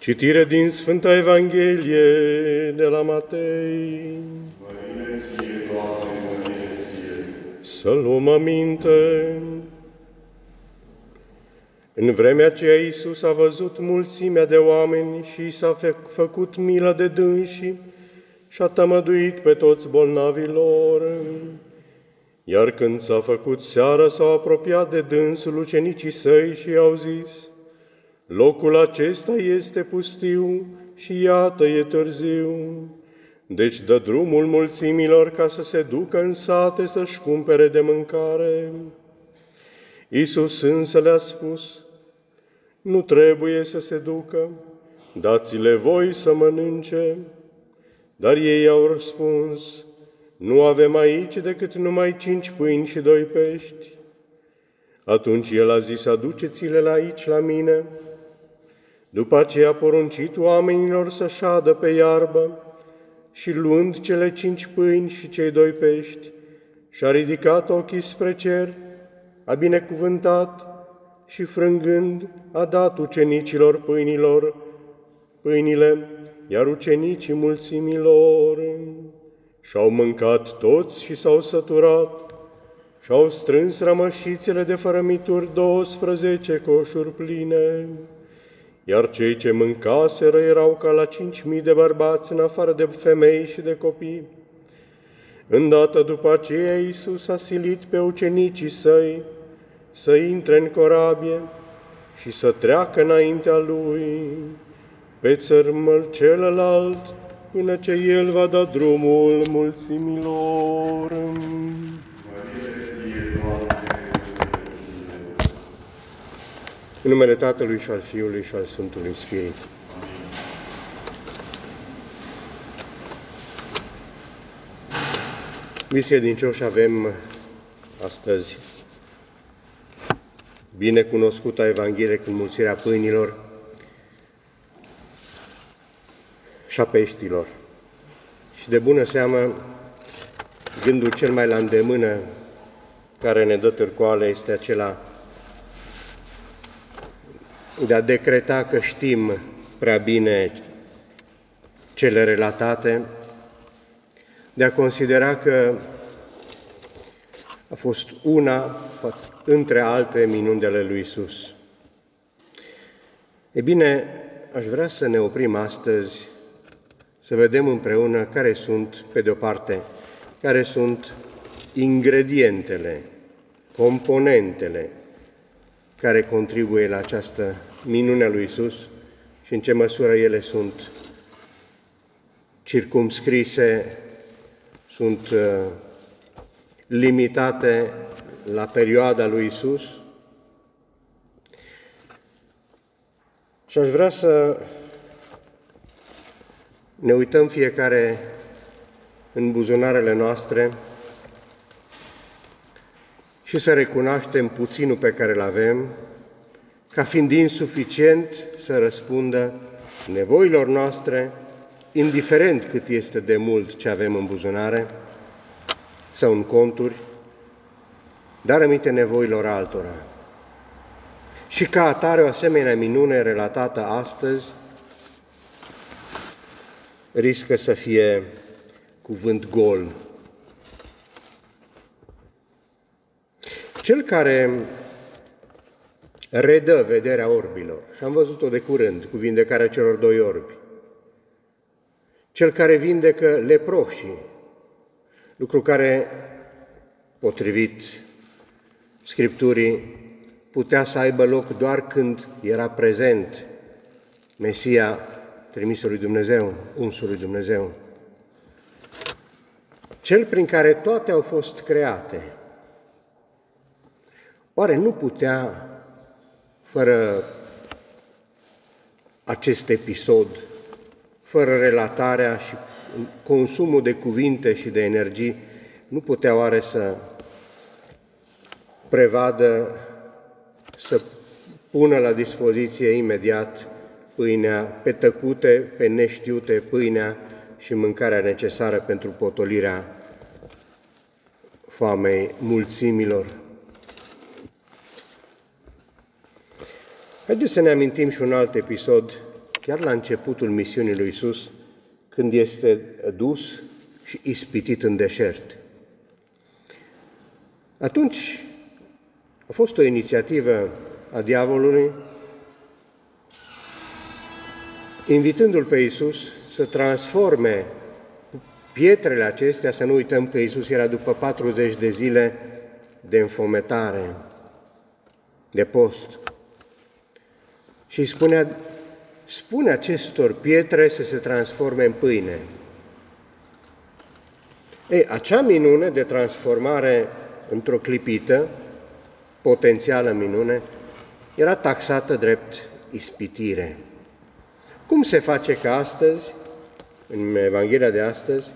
Citire din Sfânta Evanghelie de la Matei. Să luăm aminte. În vremea aceea Iisus a văzut mulțimea de oameni și i s-a făcut milă de dânsi și a tămăduit pe toți bolnavilor. Iar când s-a făcut seara, s-au apropiat de dânsul ucenicii săi și i-au zis, Locul acesta este pustiu și iată e târziu. Deci dă drumul mulțimilor ca să se ducă în sate să-și cumpere de mâncare. Iisus însă le-a spus, nu trebuie să se ducă, dați-le voi să mănânce. Dar ei au răspuns, nu avem aici decât numai cinci pâini și doi pești. Atunci el a zis, aduceți-le la aici la mine. După aceea a poruncit oamenilor să șadă pe iarbă și luând cele cinci pâini și cei doi pești, și-a ridicat ochii spre cer, a binecuvântat și frângând a dat ucenicilor pâinilor, pâinile, iar ucenicii mulțimilor. Și-au mâncat toți și s-au săturat și-au strâns rămășițele de fărămituri 12 coșuri pline, iar cei ce mâncaseră erau ca la cinci mii de bărbați în afară de femei și de copii. Îndată după aceea Iisus a silit pe ucenicii săi să intre în corabie și să treacă înaintea Lui pe țărmăl celălalt, până ce El va da drumul mulțimilor. În numele Tatălui și al Fiului și al Sfântului Spirit. Biserincioși avem astăzi bine cunoscuta Evanghelie cu mulțirea pâinilor și a peștilor. Și de bună seamă, gândul cel mai la îndemână care ne dă târcoale este acela de a decreta că știm prea bine cele relatate, de a considera că a fost una între alte minuni ale lui Isus. E bine, aș vrea să ne oprim astăzi, să vedem împreună care sunt, pe de o parte, care sunt ingredientele, componentele care contribuie la această minune a lui Isus și în ce măsură ele sunt circumscrise, sunt uh, limitate la perioada lui Isus. Și aș vrea să ne uităm fiecare în buzunarele noastre și să recunoaștem puținul pe care îl avem, ca fiind insuficient să răspundă nevoilor noastre, indiferent cât este de mult ce avem în buzunare sau în conturi, dar aminte nevoilor altora. Și ca atare o asemenea minune relatată astăzi riscă să fie cuvânt gol. Cel care redă vederea orbilor, și am văzut-o de curând cu vindecarea celor doi orbi, cel care vindecă leproșii, lucru care, potrivit Scripturii, putea să aibă loc doar când era prezent Mesia trimisul lui Dumnezeu, unsul lui Dumnezeu. Cel prin care toate au fost create, oare nu putea, fără acest episod, fără relatarea și consumul de cuvinte și de energii, nu putea oare să prevadă să pună la dispoziție imediat pâinea, pe tăcute, pe neștiute, pâinea și mâncarea necesară pentru potolirea foamei mulțimilor. Haideți să ne amintim și un alt episod chiar la începutul misiunii lui Isus, când este dus și ispitit în deșert. Atunci a fost o inițiativă a diavolului, invitându-l pe Isus să transforme pietrele acestea, să nu uităm că Isus era după 40 de zile de înfometare, de post. Și spunea, spune acestor pietre să se transforme în pâine. Ei, acea minune de transformare într-o clipită, potențială minune, era taxată drept ispitire. Cum se face că astăzi, în Evanghelia de astăzi,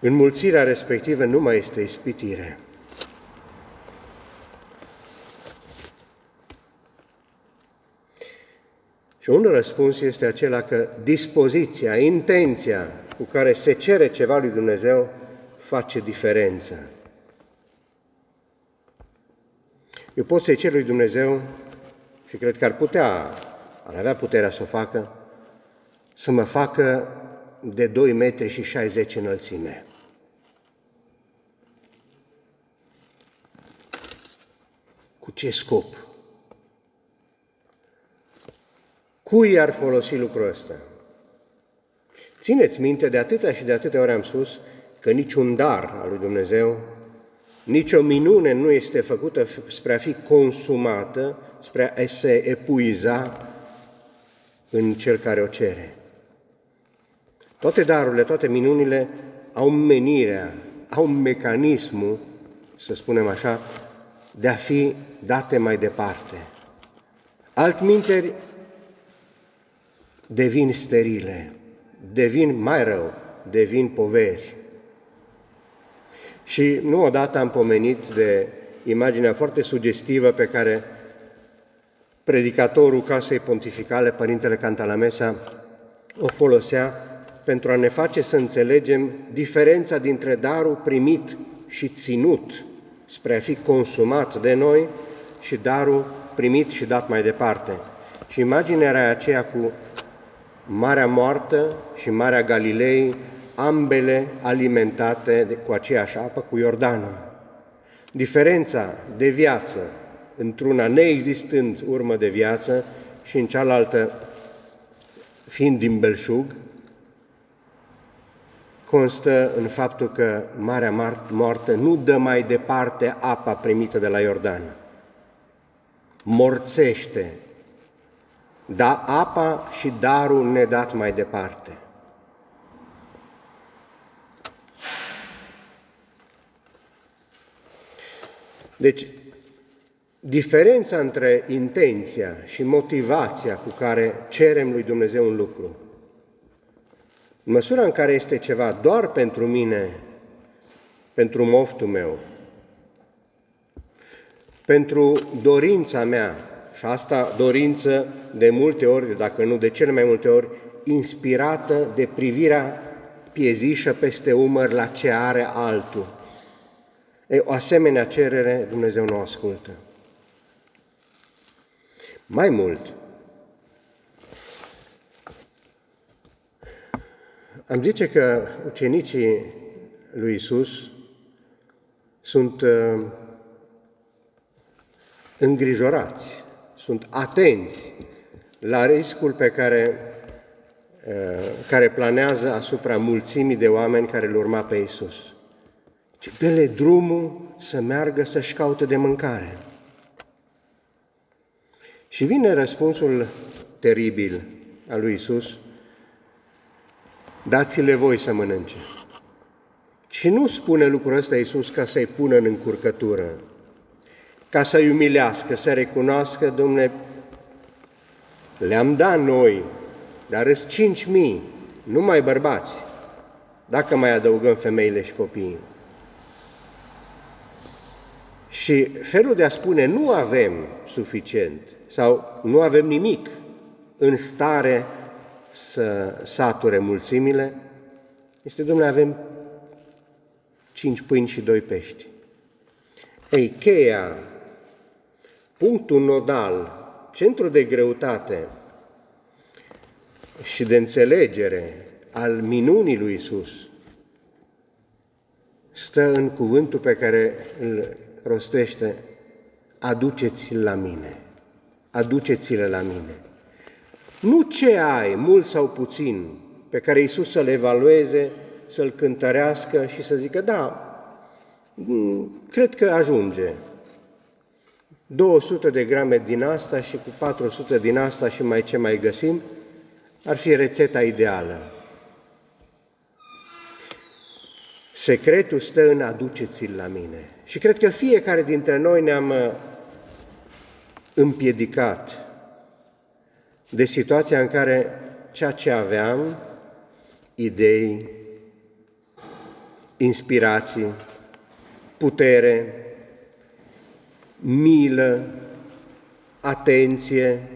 înmulțirea respectivă nu mai este ispitire? Și un răspuns este acela că dispoziția, intenția cu care se cere ceva lui Dumnezeu face diferența. Eu pot să-i cer lui Dumnezeu și cred că ar putea, ar avea puterea să o facă, să mă facă de 2 metri și 60 înălțime. Cu ce scop? Cui ar folosi lucrul ăsta? Țineți minte, de atâtea și de atâtea ori am spus că niciun dar al lui Dumnezeu, nicio minune nu este făcută spre a fi consumată, spre a se epuiza în cel care o cere. Toate darurile, toate minunile au menirea, au mecanismul, să spunem așa, de a fi date mai departe. Altminteri, devin sterile, devin mai rău, devin poveri. Și nu odată am pomenit de imaginea foarte sugestivă pe care predicatorul Casei Pontificale, Părintele Cantalamesa, o folosea pentru a ne face să înțelegem diferența dintre darul primit și ținut spre a fi consumat de noi și darul primit și dat mai departe. Și imaginea era aceea cu Marea Moartă și Marea Galilei, ambele alimentate cu aceeași apă, cu Iordanul. Diferența de viață într-una neexistând urmă de viață și în cealaltă fiind din belșug, constă în faptul că Marea Moartă nu dă mai departe apa primită de la Iordan. Morțește da apa și darul nedat mai departe. Deci, diferența între intenția și motivația cu care cerem lui Dumnezeu un lucru, în măsura în care este ceva doar pentru mine, pentru moftul meu, pentru dorința mea, și asta dorință de multe ori, dacă nu de cele mai multe ori, inspirată de privirea piezișă peste umăr la ce are altul. E, o asemenea cerere Dumnezeu nu ascultă. Mai mult, am zice că ucenicii lui Isus sunt uh, îngrijorați sunt atenți la riscul pe care, uh, care planează asupra mulțimii de oameni care îl urma pe Isus. Ci dă-le drumul să meargă să-și caute de mâncare. Și vine răspunsul teribil al lui Isus, dați-le voi să mănânce. Și nu spune lucrul ăsta Iisus ca să-i pună în încurcătură, ca să-i umilească, să recunoască, domnule, le-am dat noi, dar sunt cinci mii, numai bărbați, dacă mai adăugăm femeile și copiii. Și felul de a spune nu avem suficient sau nu avem nimic în stare să sature mulțimile, este, domnule, avem cinci pâini și doi pești. Ei, cheia punctul nodal centru de greutate și de înțelegere al minunii lui Isus stă în cuvântul pe care îl rostește, aduceți-l la mine, aduceți-l la mine. Nu ce ai, mult sau puțin, pe care Isus să-l evalueze, să-l cântărească și să zică, da, mm, cred că ajunge. 200 de grame din asta și cu 400 din asta și mai ce mai găsim, ar fi rețeta ideală. Secretul stă în aduceți-l la mine. Și cred că fiecare dintre noi ne-am uh, împiedicat de situația în care ceea ce aveam, idei, inspirații, putere, milă, atenție,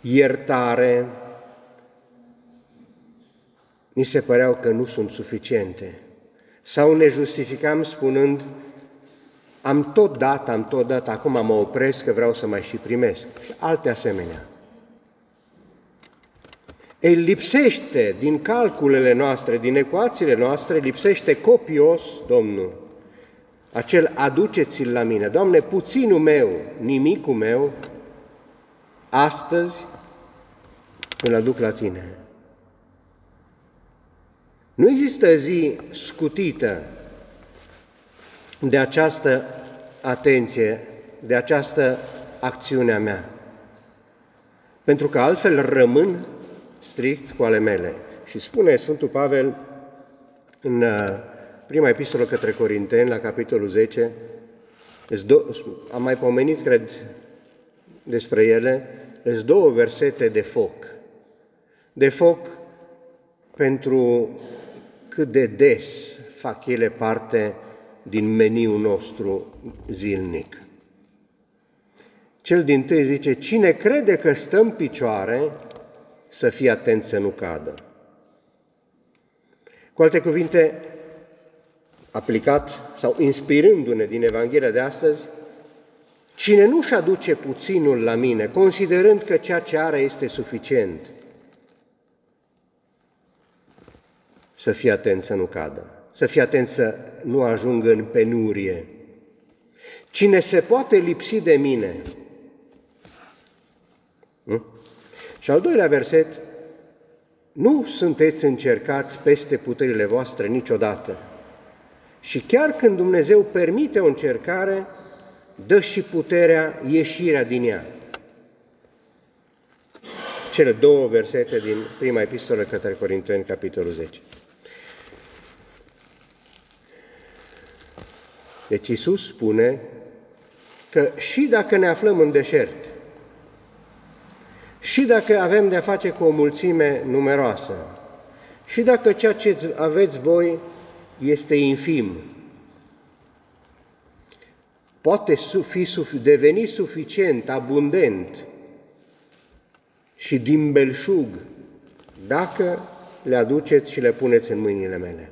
iertare, ni se păreau că nu sunt suficiente. Sau ne justificam spunând, am tot dat, am tot dat, acum mă opresc că vreau să mai și primesc. Și alte asemenea. Ei, lipsește din calculele noastre, din ecuațiile noastre, lipsește copios, Domnul, acel aduceți-l la mine. Doamne, puținul meu, nimicul meu, astăzi îl aduc la Tine. Nu există zi scutită de această atenție, de această acțiune a mea, pentru că altfel rămân strict cu ale mele. Și spune Sfântul Pavel în uh, prima epistolă către Corinteni, la capitolul 10, am mai pomenit, cred, despre ele, sunt două versete de foc. De foc pentru cât de des fac ele parte din meniul nostru zilnic. Cel din tâi zice, cine crede că stă în picioare, să fie atent să nu cadă. Cu alte cuvinte, aplicat sau inspirându-ne din Evanghelia de astăzi, cine nu-și aduce puținul la mine, considerând că ceea ce are este suficient, să fie atent să nu cadă, să fie atent să nu ajungă în penurie. Cine se poate lipsi de mine? Hm? Și al doilea verset, nu sunteți încercați peste puterile voastre niciodată. Și chiar când Dumnezeu permite o încercare, dă și puterea, ieșirea din ea. Cele două versete din prima epistolă către Corinteni, capitolul 10. Deci Iisus spune că și dacă ne aflăm în deșert, și dacă avem de-a face cu o mulțime numeroasă, și dacă ceea ce aveți voi este infim, poate fi, deveni suficient, abundent și din belșug dacă le aduceți și le puneți în mâinile mele.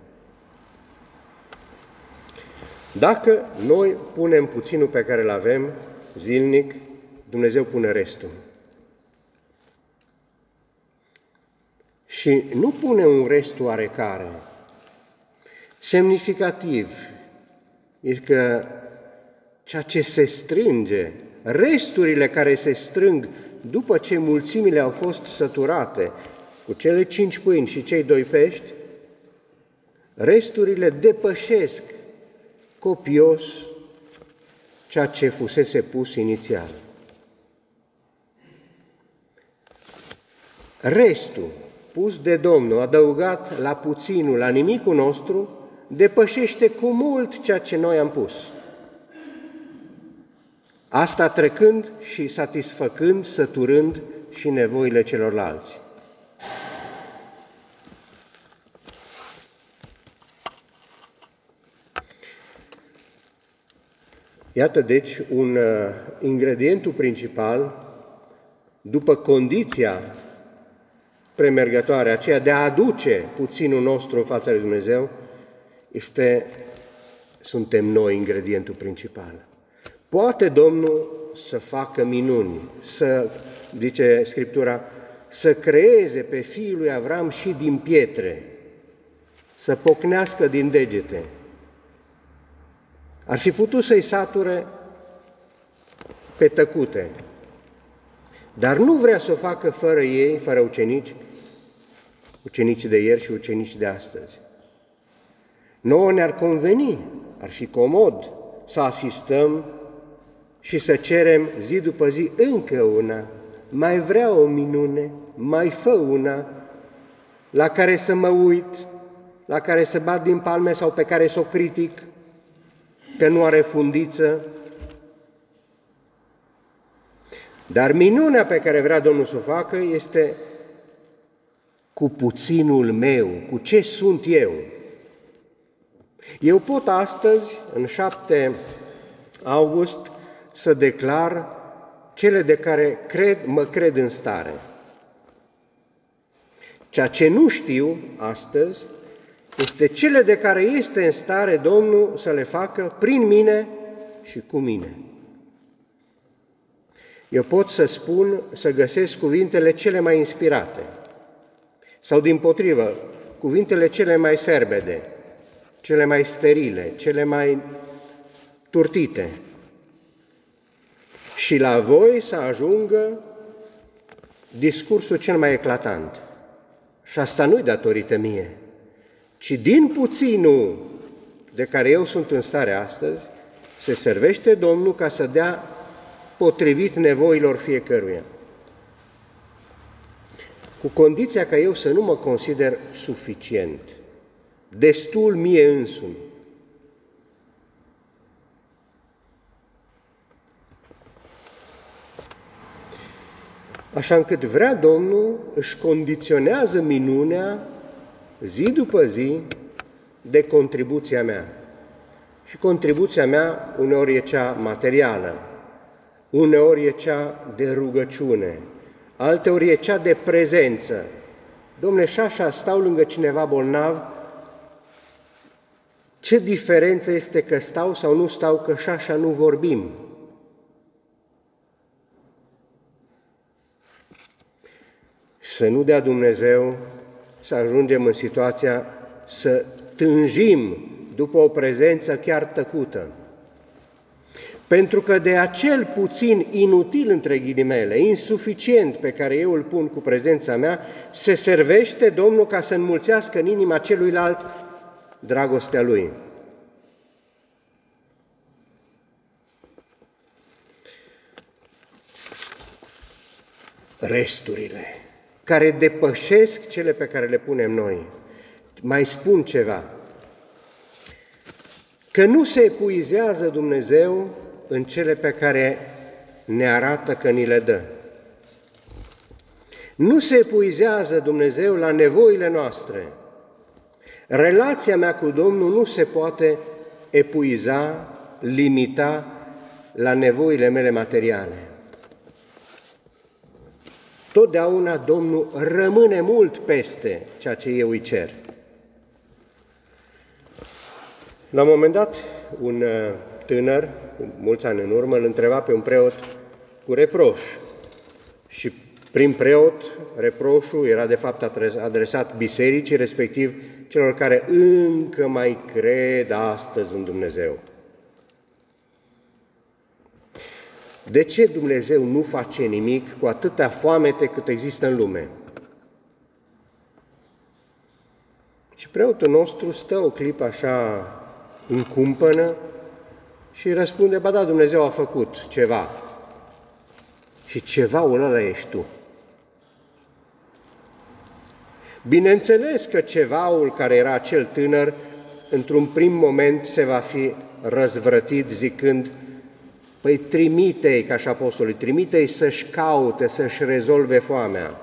Dacă noi punem puținul pe care îl avem zilnic, Dumnezeu pune restul. Și nu pune un rest oarecare. Semnificativ este că ceea ce se strânge, resturile care se strâng după ce mulțimile au fost săturate cu cele cinci pâini și cei doi pești, resturile depășesc copios ceea ce fusese pus inițial. Restul pus de Domnul, adăugat la puținul, la nimicul nostru, depășește cu mult ceea ce noi am pus. Asta trecând și satisfăcând, săturând și nevoile celorlalți. Iată deci un uh, ingredientul principal după condiția premergătoare, aceea de a aduce puținul nostru în fața lui Dumnezeu, este, suntem noi ingredientul principal. Poate Domnul să facă minuni, să, zice Scriptura, să creeze pe fiul lui Avram și din pietre, să pocnească din degete. Ar fi putut să-i sature pe tăcute, dar nu vrea să o facă fără ei, fără ucenici, ucenicii de ieri și ucenicii de astăzi. Nouă ne-ar conveni, ar fi comod să asistăm și să cerem zi după zi încă una, mai vrea o minune, mai fă una, la care să mă uit, la care să bat din palme sau pe care să o critic, că nu are fundiță. Dar minunea pe care vrea Domnul să o facă este cu puținul meu, cu ce sunt eu. Eu pot astăzi, în 7 august, să declar cele de care cred, mă cred în stare. Ceea ce nu știu astăzi este cele de care este în stare Domnul să le facă prin mine și cu mine. Eu pot să spun, să găsesc cuvintele cele mai inspirate, sau din potrivă, cuvintele cele mai serbede, cele mai sterile, cele mai turtite. Și la voi să ajungă discursul cel mai eclatant. Și asta nu-i datorită mie, ci din puținul de care eu sunt în stare astăzi, se servește Domnul ca să dea potrivit nevoilor fiecăruia. Cu condiția ca eu să nu mă consider suficient, destul mie însumi. Așa încât vrea Domnul, își condiționează minunea zi după zi de contribuția mea. Și contribuția mea uneori e cea materială, uneori e cea de rugăciune, alteori e cea de prezență. Domne, și așa stau lângă cineva bolnav, ce diferență este că stau sau nu stau, că și așa nu vorbim? Să nu dea Dumnezeu să ajungem în situația să tânjim după o prezență chiar tăcută. Pentru că de acel puțin inutil, între ghilimele, insuficient pe care eu îl pun cu prezența mea, se servește Domnul ca să înmulțească în inima celuilalt dragostea Lui. Resturile care depășesc cele pe care le punem noi. Mai spun ceva, că nu se epuizează Dumnezeu în cele pe care ne arată că ni le dă. Nu se epuizează Dumnezeu la nevoile noastre. Relația mea cu Domnul nu se poate epuiza, limita la nevoile mele materiale. Totdeauna Domnul rămâne mult peste ceea ce eu îi cer. La un moment dat, un uh, tânăr, cu mulți ani în urmă, îl întreba pe un preot cu reproș. Și prin preot, reproșul era de fapt adresat bisericii, respectiv celor care încă mai cred astăzi în Dumnezeu. De ce Dumnezeu nu face nimic cu atâta foamete cât există în lume? Și preotul nostru stă o clipă așa în cumpănă și răspunde, ba da, Dumnezeu a făcut ceva. Și cevaul ăla ești tu. Bineînțeles că cevaul care era acel tânăr, într-un prim moment se va fi răzvrătit zicând, Păi trimite-i, ca și apostolii, trimite-i să-și caute, să-și rezolve foamea.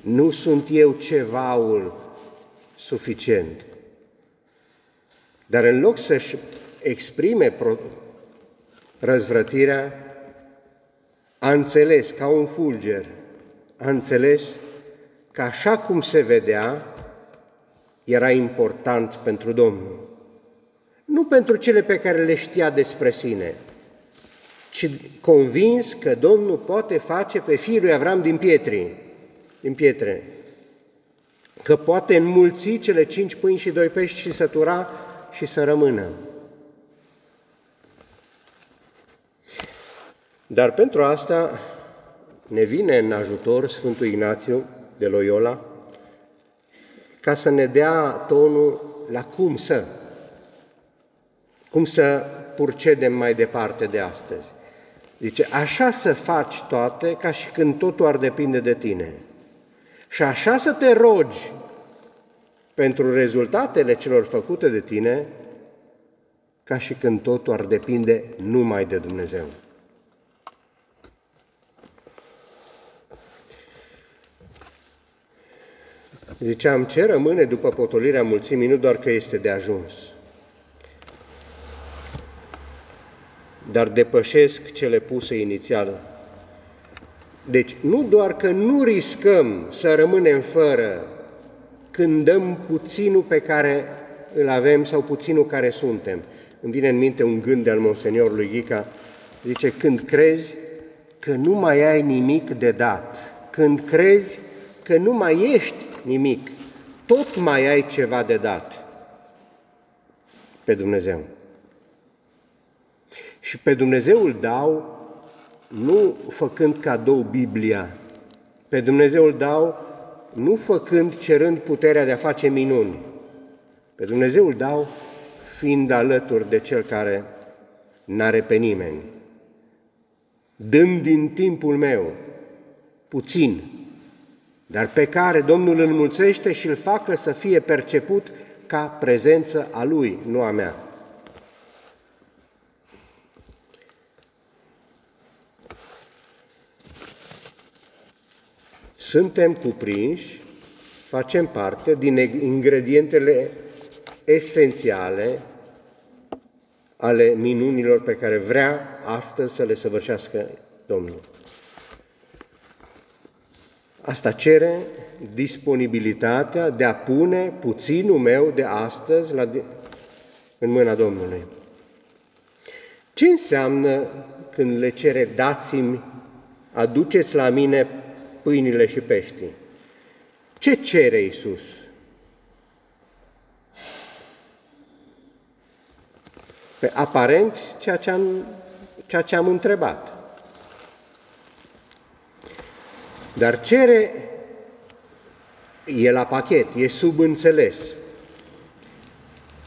Nu sunt eu cevaul suficient. Dar în loc să-și exprime răzvrătirea, a înțeles ca un fulger, a înțeles că așa cum se vedea, era important pentru Domnul nu pentru cele pe care le știa despre sine, ci convins că Domnul poate face pe fiul lui Avram din pietri, din pietre, că poate înmulți cele cinci pâini și doi pești și sătura și să rămână. Dar pentru asta ne vine în ajutor Sfântul Ignațiu de Loyola ca să ne dea tonul la cum să, cum să purcedem mai departe de astăzi. Zice, așa să faci toate ca și când totul ar depinde de tine. Și așa să te rogi pentru rezultatele celor făcute de tine, ca și când totul ar depinde numai de Dumnezeu. Ziceam, ce rămâne după potolirea mulțimii, nu doar că este de ajuns, dar depășesc cele puse inițial. Deci, nu doar că nu riscăm să rămânem fără când dăm puținul pe care îl avem sau puținul care suntem. Îmi vine în minte un gând al Monseniorului Ghica, zice, când crezi că nu mai ai nimic de dat, când crezi că nu mai ești nimic, tot mai ai ceva de dat pe Dumnezeu. Și pe Dumnezeu îl dau nu făcând cadou Biblia, pe Dumnezeu îl dau nu făcând, cerând puterea de a face minuni, pe Dumnezeu îl dau fiind alături de Cel care n-are pe nimeni, dând din timpul meu, puțin, dar pe care Domnul îl mulțește și îl facă să fie perceput ca prezență a Lui, nu a mea. Suntem cuprinși, facem parte din ingredientele esențiale ale minunilor pe care vrea astăzi să le săvârșească Domnul. Asta cere disponibilitatea de a pune puținul meu de astăzi la, în mâna Domnului. Ce înseamnă când le cere dați-mi, aduceți la mine pâinile și peștii? Ce cere Iisus? Pe aparent ceea ce am, ceea ce am întrebat. Dar cere e la pachet, e subînțeles.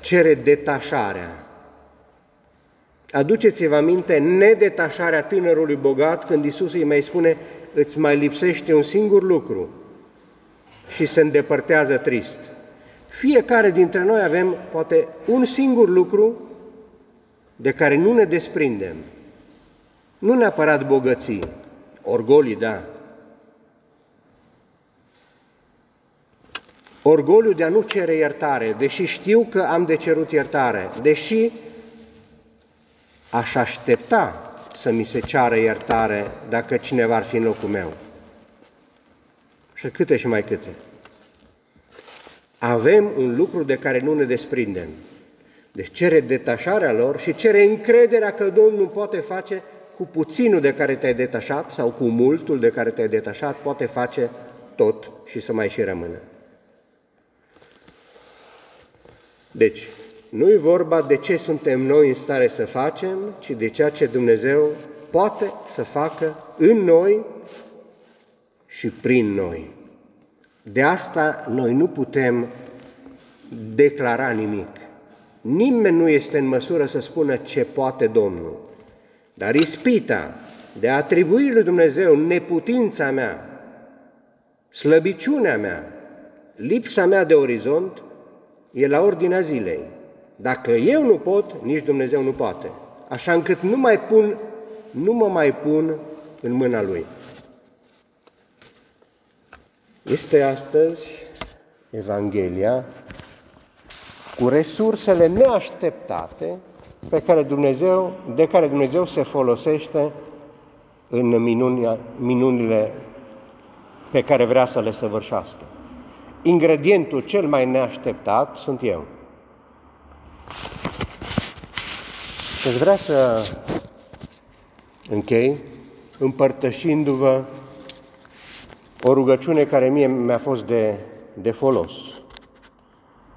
Cere detașarea. Aduceți-vă aminte nedetașarea tânărului bogat când Isus îi mai spune îți mai lipsește un singur lucru și se îndepărtează trist. Fiecare dintre noi avem poate un singur lucru de care nu ne desprindem. Nu neapărat bogății, orgolii, da, Orgoliu de a nu cere iertare, deși știu că am de cerut iertare, deși aș aștepta să mi se ceară iertare dacă cineva ar fi în locul meu. Și câte și mai câte. Avem un lucru de care nu ne desprindem. Deci cere detașarea lor și cere încrederea că Domnul poate face cu puținul de care te-ai detașat sau cu multul de care te-ai detașat, poate face tot și să mai și rămână. Deci, nu e vorba de ce suntem noi în stare să facem, ci de ceea ce Dumnezeu poate să facă în noi și prin noi. De asta noi nu putem declara nimic. Nimeni nu este în măsură să spună ce poate Domnul. Dar ispita de a atribui lui Dumnezeu neputința mea, slăbiciunea mea, lipsa mea de orizont, e la ordinea zilei. Dacă eu nu pot, nici Dumnezeu nu poate. Așa încât nu mai pun, nu mă mai pun în mâna Lui. Este astăzi Evanghelia cu resursele neașteptate pe care Dumnezeu, de care Dumnezeu se folosește în minunia, minunile pe care vrea să le săvârșească ingredientul cel mai neașteptat sunt eu. Și deci vrea să Închei împărtășindu-vă o rugăciune care mie mi-a fost de, de folos.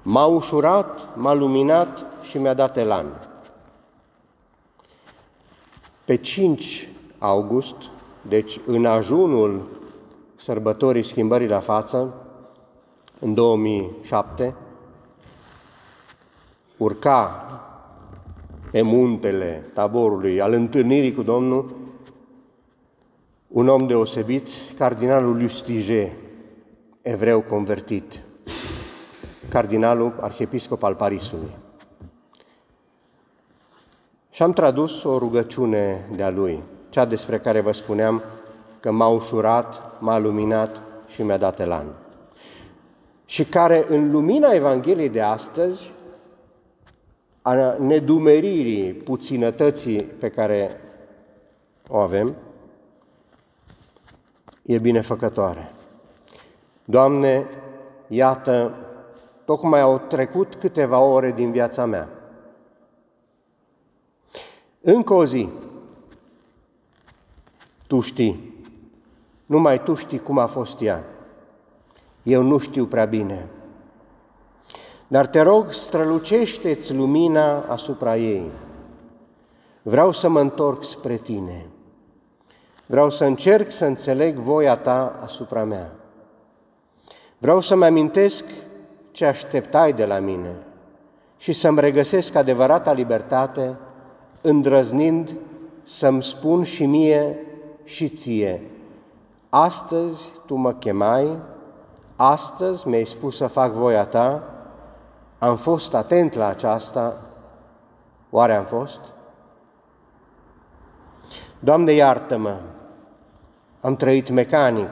M-a ușurat, m-a luminat și mi-a dat elan. Pe 5 august, deci în ajunul sărbătorii schimbării la față, în 2007, urca pe muntele taborului al întâlnirii cu Domnul un om deosebit, cardinalul Justige, evreu convertit, cardinalul arhiepiscop al Parisului. Și am tradus o rugăciune de-a lui, cea despre care vă spuneam că m-a ușurat, m-a luminat și mi-a dat elan. Și care în lumina Evangheliei de astăzi, a nedumeririi, puținătății pe care o avem, e binefăcătoare. Doamne, iată, tocmai au trecut câteva ore din viața mea. Încă o zi, Tu știi, numai Tu știi cum a fost ea. Eu nu știu prea bine. Dar te rog, strălucește-ți lumina asupra ei. Vreau să mă întorc spre Tine. Vreau să încerc să înțeleg voia Ta asupra mea. Vreau să-mi amintesc ce așteptai de la mine și să-mi regăsesc adevărata libertate, îndrăznind să-mi spun și mie și ție, astăzi Tu mă chemai, astăzi mi-ai spus să fac voia Ta, am fost atent la aceasta, oare am fost? Doamne, iartă-mă, am trăit mecanic,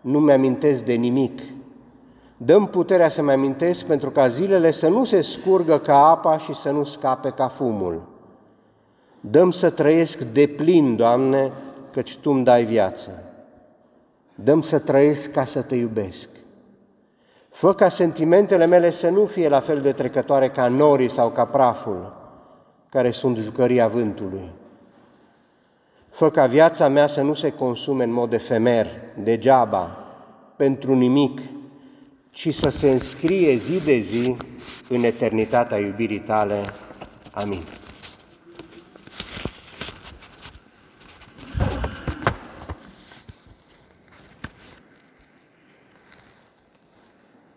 nu mi-amintesc de nimic. Dăm puterea să-mi amintesc pentru ca zilele să nu se scurgă ca apa și să nu scape ca fumul. Dăm să trăiesc de plin, Doamne, căci Tu îmi dai viață. Dăm să trăiesc ca să Te iubesc. Fă ca sentimentele mele să nu fie la fel de trecătoare ca norii sau ca praful, care sunt jucăria vântului. Fă ca viața mea să nu se consume în mod efemer, degeaba, pentru nimic, ci să se înscrie zi de zi în eternitatea iubirii tale. Amin.